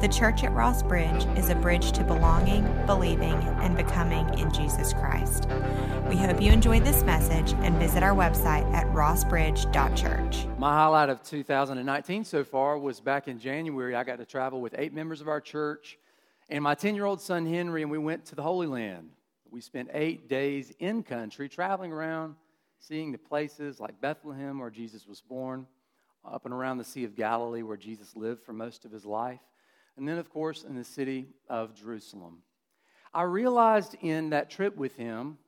The church at Ross Bridge is a bridge to belonging, believing, and becoming in Jesus Christ. We hope you enjoyed this message and visit our website at rossbridge.church. My highlight of 2019 so far was back in January. I got to travel with eight members of our church and my 10 year old son Henry, and we went to the Holy Land. We spent eight days in country traveling around, seeing the places like Bethlehem, where Jesus was born, up and around the Sea of Galilee, where Jesus lived for most of his life and then, of course, in the city of Jerusalem. I realized in that trip with him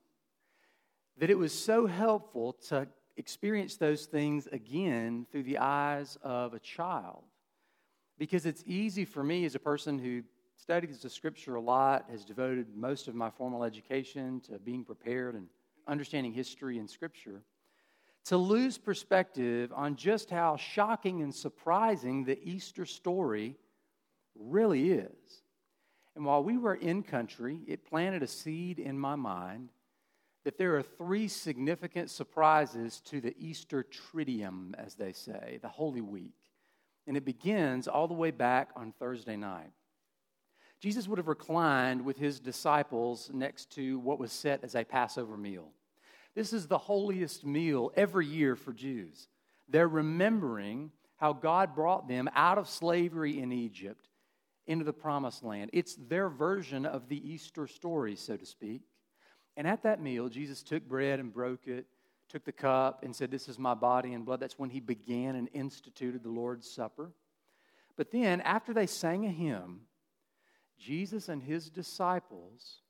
that it was so helpful to experience those things again through the eyes of a child. Because it's easy for me as a person who studies the scripture a lot, has devoted most of my formal education to being prepared and understanding history and scripture, to lose perspective on just how shocking and surprising the Easter story really is. And while we were in country, it planted a seed in my mind that there are three significant surprises to the Easter Triduum, as they say, the Holy Week. And it begins all the way back on Thursday night. Jesus would have reclined with his disciples next to what was set as a Passover meal. This is the holiest meal every year for Jews. They're remembering how God brought them out of slavery in Egypt into the promised land. It's their version of the Easter story, so to speak. And at that meal, Jesus took bread and broke it, took the cup, and said, This is my body and blood. That's when he began and instituted the Lord's Supper. But then, after they sang a hymn, Jesus and his disciples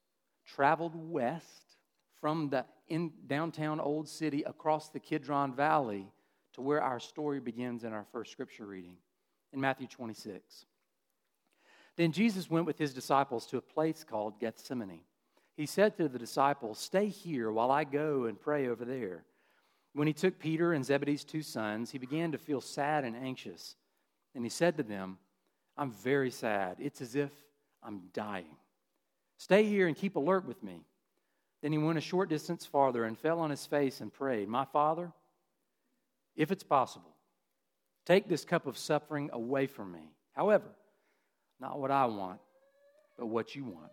traveled west from the in downtown old city across the Kidron Valley to where our story begins in our first scripture reading in Matthew 26. Then Jesus went with his disciples to a place called Gethsemane. He said to the disciples, Stay here while I go and pray over there. When he took Peter and Zebedee's two sons, he began to feel sad and anxious. And he said to them, I'm very sad. It's as if I'm dying. Stay here and keep alert with me. Then he went a short distance farther and fell on his face and prayed, My Father, if it's possible, take this cup of suffering away from me. However, not what I want, but what you want.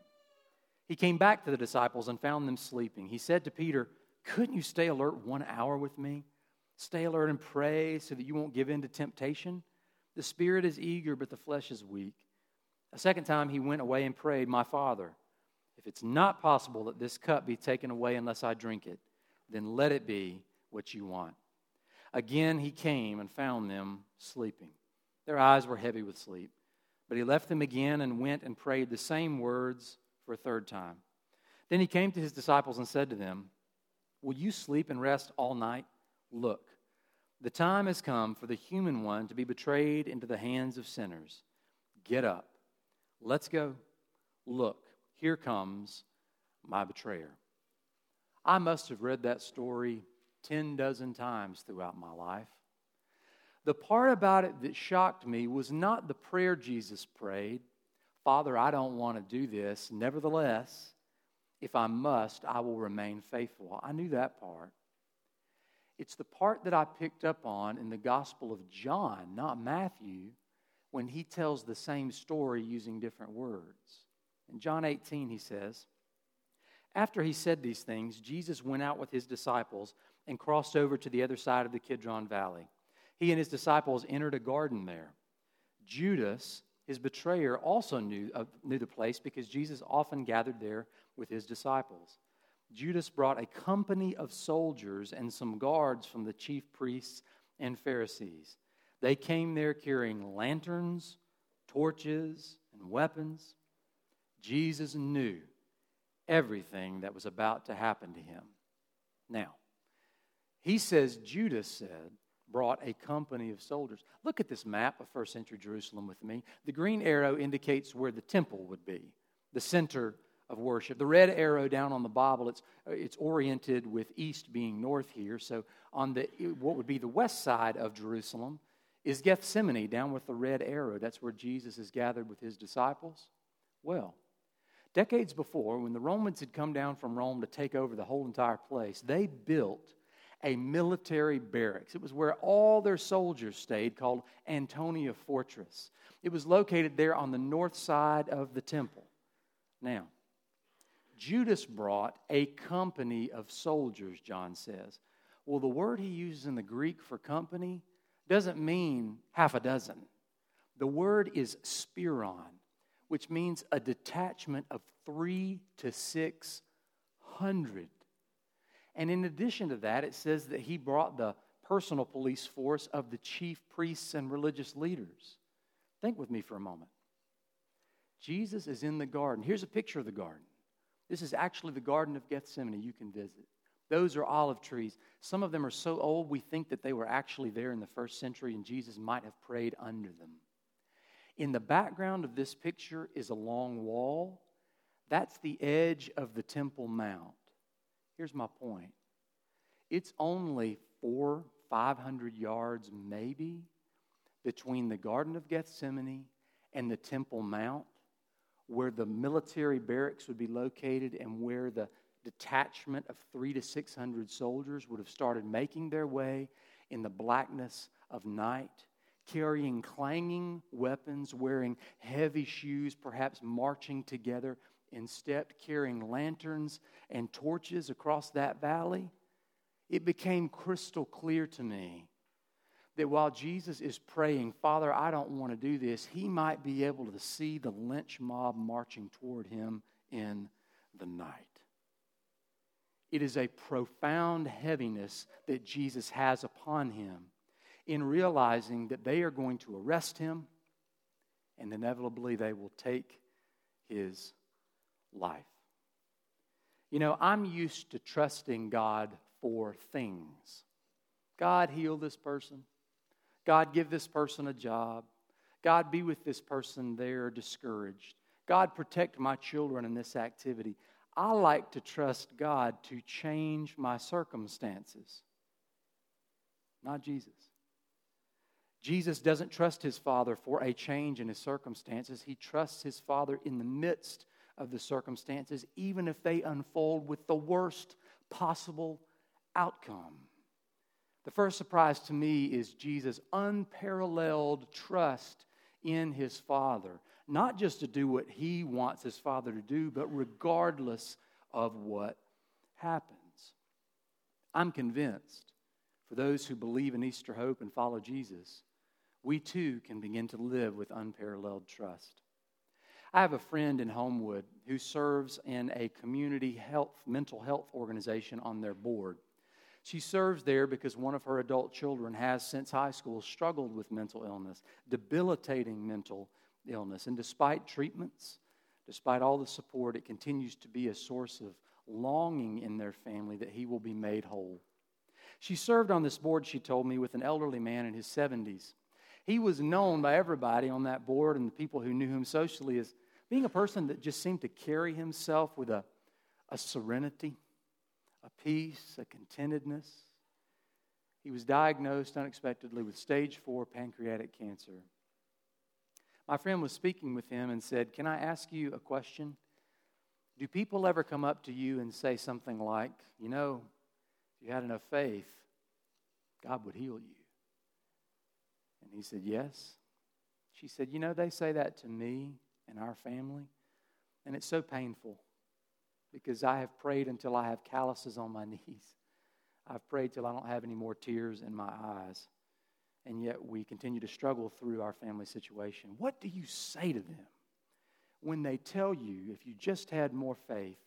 He came back to the disciples and found them sleeping. He said to Peter, Couldn't you stay alert one hour with me? Stay alert and pray so that you won't give in to temptation. The spirit is eager, but the flesh is weak. A second time he went away and prayed, My Father, if it's not possible that this cup be taken away unless I drink it, then let it be what you want. Again he came and found them sleeping. Their eyes were heavy with sleep. But he left them again and went and prayed the same words for a third time. Then he came to his disciples and said to them, Will you sleep and rest all night? Look, the time has come for the human one to be betrayed into the hands of sinners. Get up. Let's go. Look, here comes my betrayer. I must have read that story 10 dozen times throughout my life. The part about it that shocked me was not the prayer Jesus prayed Father, I don't want to do this. Nevertheless, if I must, I will remain faithful. I knew that part. It's the part that I picked up on in the Gospel of John, not Matthew, when he tells the same story using different words. In John 18, he says, After he said these things, Jesus went out with his disciples and crossed over to the other side of the Kidron Valley he and his disciples entered a garden there. Judas, his betrayer, also knew, uh, knew the place because Jesus often gathered there with his disciples. Judas brought a company of soldiers and some guards from the chief priests and Pharisees. They came there carrying lanterns, torches, and weapons. Jesus knew everything that was about to happen to him. Now, he says Judas said, brought a company of soldiers. Look at this map of first century Jerusalem with me. The green arrow indicates where the temple would be, the center of worship. The red arrow down on the Bible, it's, uh, it's oriented with east being north here. So on the what would be the west side of Jerusalem is Gethsemane down with the red arrow. That's where Jesus is gathered with his disciples. Well, decades before, when the Romans had come down from Rome to take over the whole entire place, they built a military barracks. It was where all their soldiers stayed, called Antonia Fortress. It was located there on the north side of the temple. Now, Judas brought a company of soldiers, John says. Well, the word he uses in the Greek for company doesn't mean half a dozen. The word is spiron, which means a detachment of three to six hundred. And in addition to that, it says that he brought the personal police force of the chief priests and religious leaders. Think with me for a moment. Jesus is in the garden. Here's a picture of the garden. This is actually the Garden of Gethsemane you can visit. Those are olive trees. Some of them are so old we think that they were actually there in the first century and Jesus might have prayed under them. In the background of this picture is a long wall. That's the edge of the Temple Mount. Here's my point. It's only four, 500 yards maybe between the Garden of Gethsemane and the Temple Mount where the military barracks would be located and where the detachment of three to 600 soldiers would have started making their way in the blackness of night, carrying clanging weapons, wearing heavy shoes, perhaps marching together in stepped carrying lanterns and torches across that valley. It became crystal clear to me that while Jesus is praying, Father, I don't want to do this, he might be able to see the lynch mob marching toward him in the night. It is a profound heaviness that Jesus has upon him in realizing that they are going to arrest him and inevitably they will take his life. You know, I'm used to trusting God for things. God, heal this person. God, give this person a job. God, be with this person they're discouraged. God, protect my children in this activity. I like to trust God to change my circumstances, not Jesus. Jesus doesn't trust his Father for a change in his circumstances. He trusts his Father in the midst of the circumstances, even if they unfold with the worst possible outcome. The first surprise to me is Jesus' unparalleled trust in his Father, not just to do what he wants his Father to do, but regardless of what happens. I'm convinced for those who believe in Easter hope and follow Jesus, we too can begin to live with unparalleled trust. I have a friend in Homewood who serves in a community health, mental health organization on their board. She serves there because one of her adult children has, since high school, struggled with mental illness, debilitating mental illness. And despite treatments, despite all the support, it continues to be a source of longing in their family that he will be made whole. She served on this board, she told me, with an elderly man in his 70s. He was known by everybody on that board and the people who knew him socially as being a person that just seemed to carry himself with a, a serenity a peace, a contentedness. He was diagnosed unexpectedly with stage four pancreatic cancer. My friend was speaking with him and said, Can I ask you a question? Do people ever come up to you and say something like, You know, if you had enough faith, God would heal you? And he said, Yes. She said, You know, they say that to me and our family, and it's so painful because I have prayed until I have calluses on my knees. I've prayed till I don't have any more tears in my eyes. And yet we continue to struggle through our family situation. What do you say to them when they tell you if you just had more faith,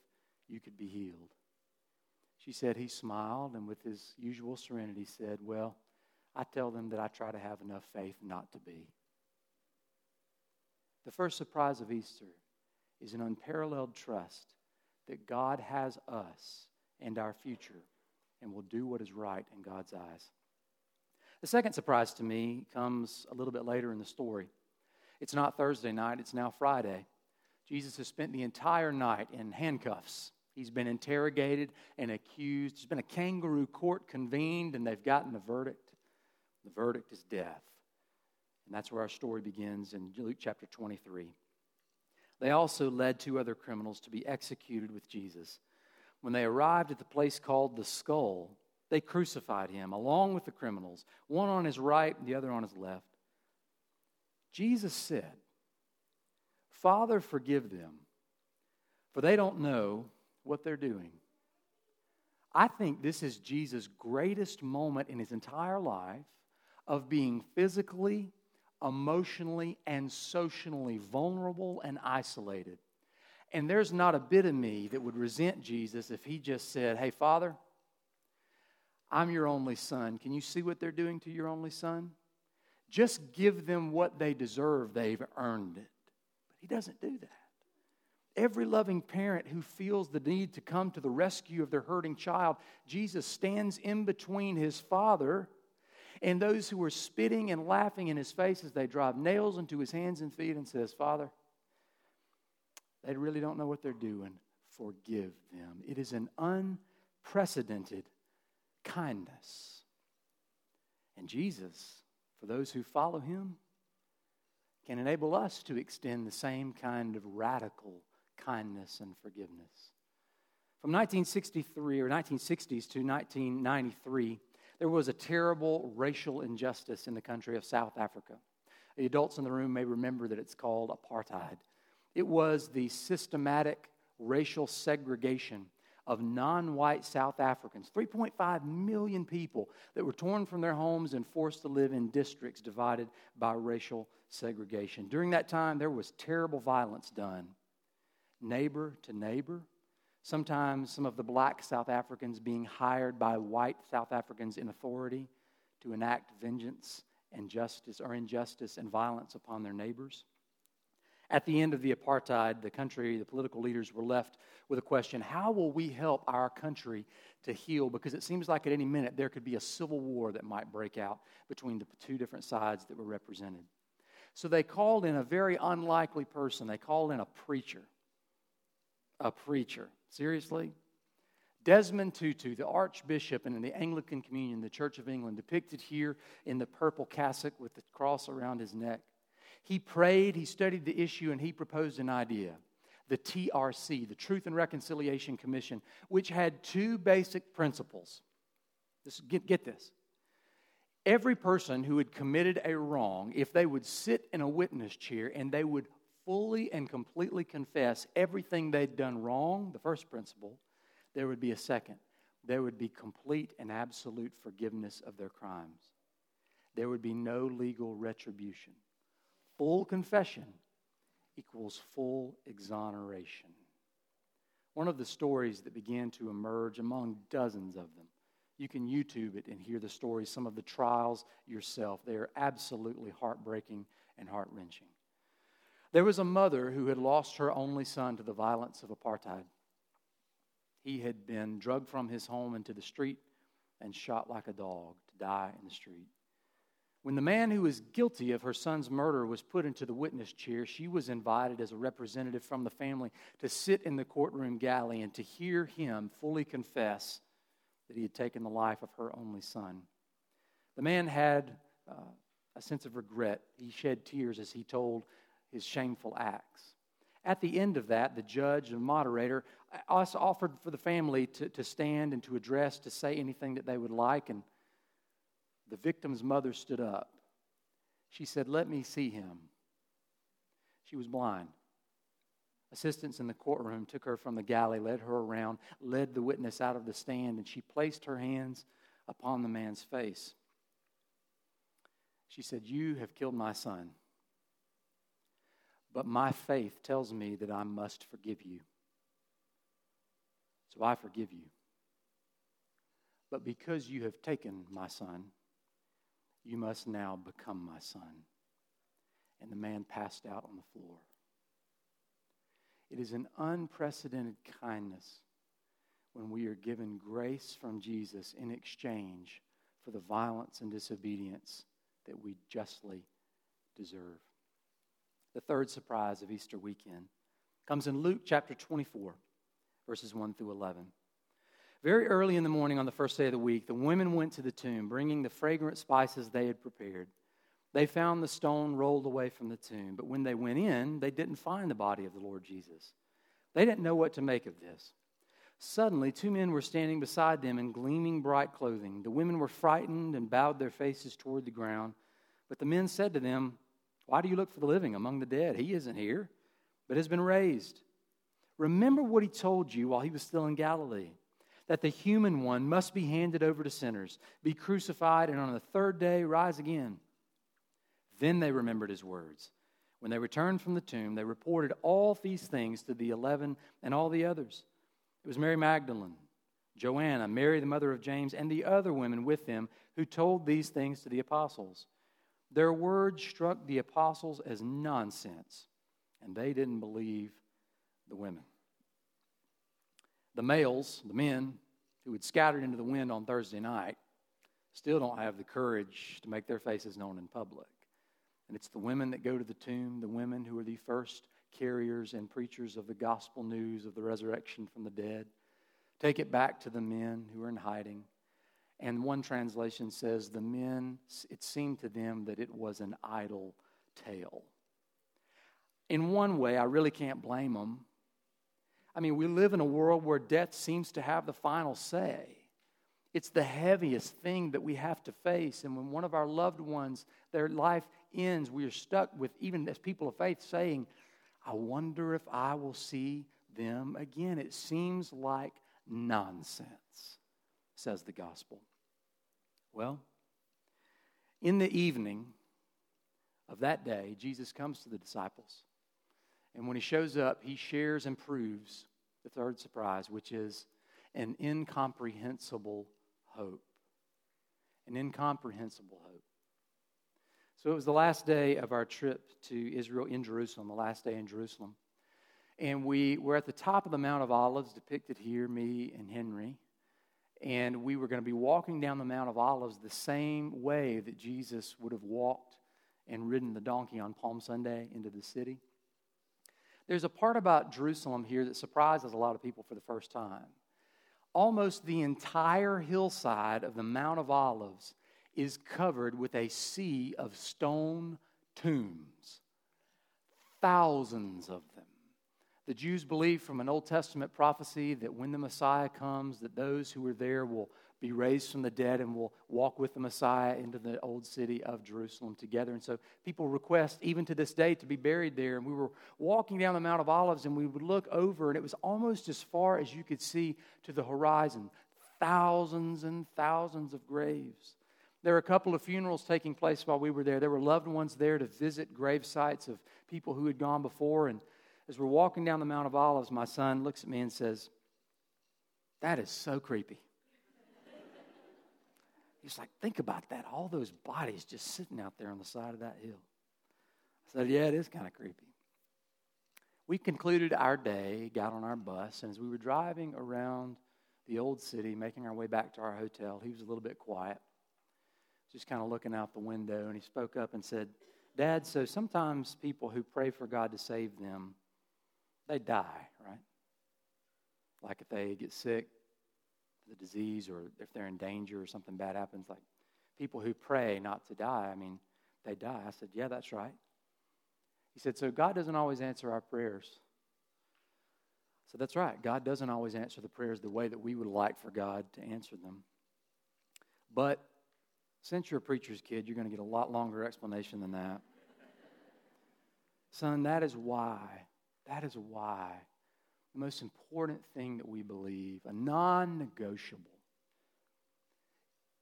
you could be healed? She said he smiled and with his usual serenity said, Well, I tell them that I try to have enough faith not to be. The first surprise of Easter is an unparalleled trust that God has us and our future and will do what is right in God's eyes. The second surprise to me comes a little bit later in the story. It's not Thursday night, it's now Friday. Jesus has spent the entire night in handcuffs. He's been interrogated and accused. There's been a kangaroo court convened, and they've gotten a verdict. The verdict is death. And that's where our story begins in Luke chapter 23. They also led two other criminals to be executed with Jesus. When they arrived at the place called the skull, They crucified him along with the criminals, one on his right and the other on his left. Jesus said, Father, forgive them, for they don't know what they're doing. I think this is Jesus' greatest moment in his entire life of being physically, emotionally, and socially vulnerable and isolated. And there's not a bit of me that would resent Jesus if he just said, Hey, Father, I'm your only son. Can you see what they're doing to your only son? Just give them what they deserve. They've earned it. But he doesn't do that. Every loving parent who feels the need to come to the rescue of their hurting child, Jesus stands in between his father and those who were spitting and laughing in his face as they drive nails into his hands and feet and says, Father, they really don't know what they're doing. Forgive them. It is an unprecedented kindness. And Jesus, for those who follow him, can enable us to extend the same kind of radical kindness and forgiveness. From 1963 or 1960s to 1993, there was a terrible racial injustice in the country of South Africa. The adults in the room may remember that it's called apartheid. It was the systematic racial segregation of non white South Africans, 3.5 million people that were torn from their homes and forced to live in districts divided by racial segregation. During that time, there was terrible violence done, neighbor to neighbor. Sometimes some of the black South Africans being hired by white South Africans in authority to enact vengeance and justice or injustice and violence upon their neighbors. At the end of the apartheid, the country, the political leaders were left with a question how will we help our country to heal? Because it seems like at any minute there could be a civil war that might break out between the two different sides that were represented. So they called in a very unlikely person. They called in a preacher. A preacher. Seriously? Desmond Tutu, the Archbishop and in the Anglican Communion, the Church of England, depicted here in the purple cassock with the cross around his neck. He prayed, he studied the issue, and he proposed an idea the TRC, the Truth and Reconciliation Commission, which had two basic principles. This, get, get this. Every person who had committed a wrong, if they would sit in a witness chair and they would fully and completely confess everything they'd done wrong, the first principle, there would be a second. There would be complete and absolute forgiveness of their crimes. There would be no legal retribution. Full confession equals full exoneration. One of the stories that began to emerge among dozens of them. You can YouTube it and hear the stories, some of the trials yourself. They are absolutely heartbreaking and heart wrenching. There was a mother who had lost her only son to the violence of apartheid. He had been drugged from his home into the street and shot like a dog to die in the street. When the man who was guilty of her son's murder was put into the witness chair, she was invited as a representative from the family to sit in the courtroom galley and to hear him fully confess that he had taken the life of her only son. The man had uh, a sense of regret. He shed tears as he told his shameful acts. At the end of that, the judge and moderator uh, also offered for the family to, to stand and to address, to say anything that they would like. And the victim's mother stood up. She said, Let me see him. She was blind. Assistants in the courtroom took her from the galley, led her around, led the witness out of the stand, and she placed her hands upon the man's face. She said, You have killed my son, but my faith tells me that I must forgive you. So I forgive you. But because you have taken my son, you must now become my son. And the man passed out on the floor. It is an unprecedented kindness when we are given grace from Jesus in exchange for the violence and disobedience that we justly deserve. The third surprise of Easter weekend comes in Luke chapter 24, verses 1 through 11. Very early in the morning on the first day of the week, the women went to the tomb, bringing the fragrant spices they had prepared. They found the stone rolled away from the tomb, but when they went in, they didn't find the body of the Lord Jesus. They didn't know what to make of this. Suddenly, two men were standing beside them in gleaming bright clothing. The women were frightened and bowed their faces toward the ground. But the men said to them, Why do you look for the living among the dead? He isn't here, but has been raised. Remember what he told you while he was still in Galilee that the human one must be handed over to sinners, be crucified, and on the third day rise again. Then they remembered his words. When they returned from the tomb, they reported all these things to the eleven and all the others. It was Mary Magdalene, Joanna, Mary, the mother of James, and the other women with them who told these things to the apostles. Their words struck the apostles as nonsense, and they didn't believe the women. The males, the men who had scattered into the wind on Thursday night, still don't have the courage to make their faces known in public. And it's the women that go to the tomb, the women who are the first carriers and preachers of the gospel news of the resurrection from the dead. Take it back to the men who are in hiding. And one translation says, the men, it seemed to them that it was an idle tale. In one way, I really can't blame them. I mean, we live in a world where death seems to have the final say. It's the heaviest thing that we have to face. And when one of our loved ones, their life ends, we are stuck with, even as people of faith, saying, I wonder if I will see them again. It seems like nonsense, says the gospel. Well, in the evening of that day, Jesus comes to the disciples. And when he shows up, he shares and proves the third surprise, which is an incomprehensible hope. An incomprehensible hope. So it was the last day of our trip to Israel in Jerusalem, the last day in Jerusalem. And we were at the top of the Mount of Olives, depicted here, me and Henry. And we were going to be walking down the Mount of Olives the same way that Jesus would have walked and ridden the donkey on Palm Sunday into the city. There's a part about Jerusalem here that surprises a lot of people for the first time. Almost the entire hillside of the Mount of Olives is covered with a sea of stone tombs, thousands of them. The Jews believe from an Old Testament prophecy that when the Messiah comes, that those who are there will be raised from the dead and will walk with the Messiah into the old city of Jerusalem together. And so people request, even to this day, to be buried there. And we were walking down the Mount of Olives and we would look over, and it was almost as far as you could see to the horizon thousands and thousands of graves. There were a couple of funerals taking place while we were there. There were loved ones there to visit grave sites of people who had gone before. And as we're walking down the Mount of Olives, my son looks at me and says, That is so creepy. He's like, Think about that. All those bodies just sitting out there on the side of that hill. I said, Yeah, it is kind of creepy. We concluded our day, got on our bus, and as we were driving around the old city, making our way back to our hotel, he was a little bit quiet just kind of looking out the window, and he spoke up and said, Dad, so sometimes people who pray for God to save them, they die, right? Like if they get sick, the disease, or if they're in danger or something bad happens, like people who pray not to die, I mean, they die. I said, Yeah, that's right. He said, So God doesn't always answer our prayers. So that's right. God doesn't always answer the prayers the way that we would like for God to answer them. But since you're a preacher's kid, you're going to get a lot longer explanation than that. Son, that is why, that is why the most important thing that we believe, a non negotiable,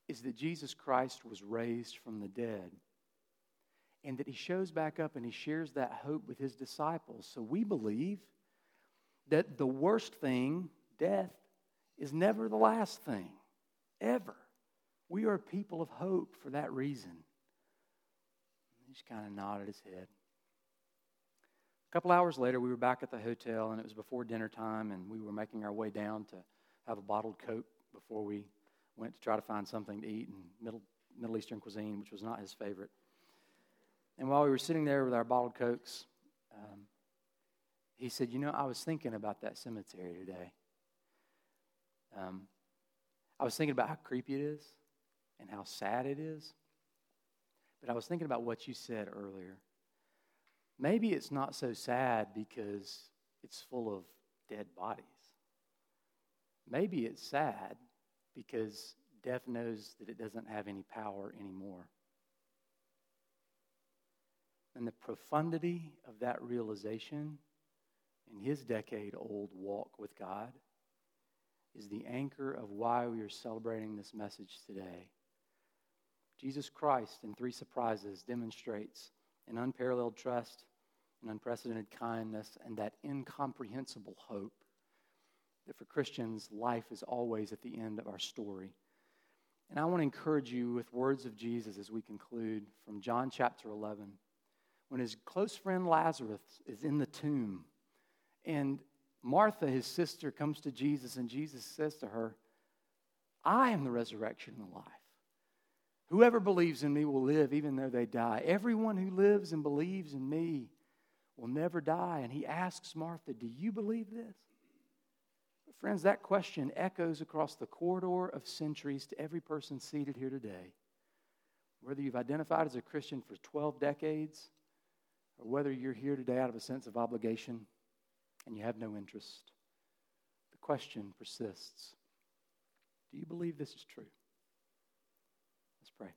is that Jesus Christ was raised from the dead and that he shows back up and he shares that hope with his disciples. So we believe that the worst thing, death, is never the last thing, ever. We are people of hope for that reason. He just kind of nodded his head. A couple hours later, we were back at the hotel, and it was before dinner time, and we were making our way down to have a bottled Coke before we went to try to find something to eat in Middle, Middle Eastern cuisine, which was not his favorite. And while we were sitting there with our bottled Cokes, um, he said, You know, I was thinking about that cemetery today. Um, I was thinking about how creepy it is and how sad it is. But I was thinking about what you said earlier. Maybe it's not so sad because it's full of dead bodies. maybe it's sad because death knows that it doesn't have any power anymore. And the profundity of that realization in his decade old walk with God is the anchor of why we are celebrating this message today. Jesus Christ, in three surprises, demonstrates an unparalleled trust, an unprecedented kindness, and that incomprehensible hope that for Christians, life is always at the end of our story. And I want to encourage you with words of Jesus as we conclude from John chapter 11. When his close friend Lazarus is in the tomb, and Martha, his sister, comes to Jesus, and Jesus says to her, I am the resurrection and the life. Whoever believes in me will live even though they die. Everyone who lives and believes in me will never die. And he asks Martha, Do you believe this? Friends, that question echoes across the corridor of centuries to every person seated here today. Whether you've identified as a Christian for 12 decades, or whether you're here today out of a sense of obligation and you have no interest, the question persists Do you believe this is true? Let's pray.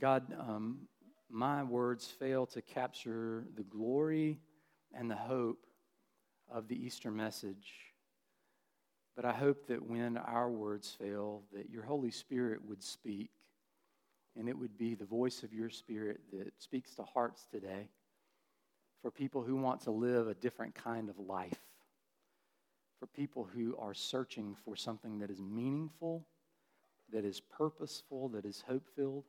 God, um, my words fail to capture the glory and the hope of the Easter message. But I hope that when our words fail, that your Holy Spirit would speak, and it would be the voice of your Spirit that speaks to hearts today for people who want to live a different kind of life, for people who are searching for something that is meaningful, that is purposeful, that is hope filled.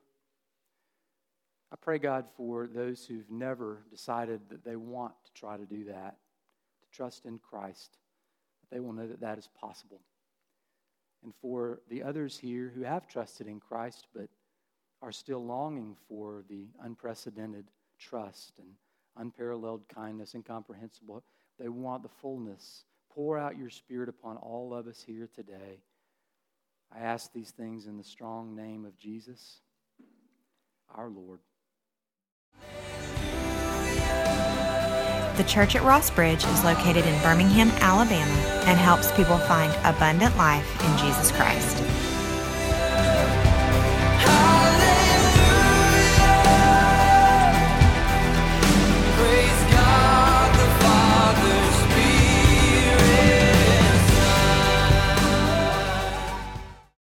I pray, God, for those who've never decided that they want to try to do that, to trust in Christ, that they will know that that is possible. And for the others here who have trusted in Christ but are still longing for the unprecedented trust and unparalleled kindness, incomprehensible, they want the fullness. Pour out your Spirit upon all of us here today. I ask these things in the strong name of Jesus, our Lord. The church at Ross Bridge is located in Birmingham, Alabama, and helps people find abundant life in Jesus Christ.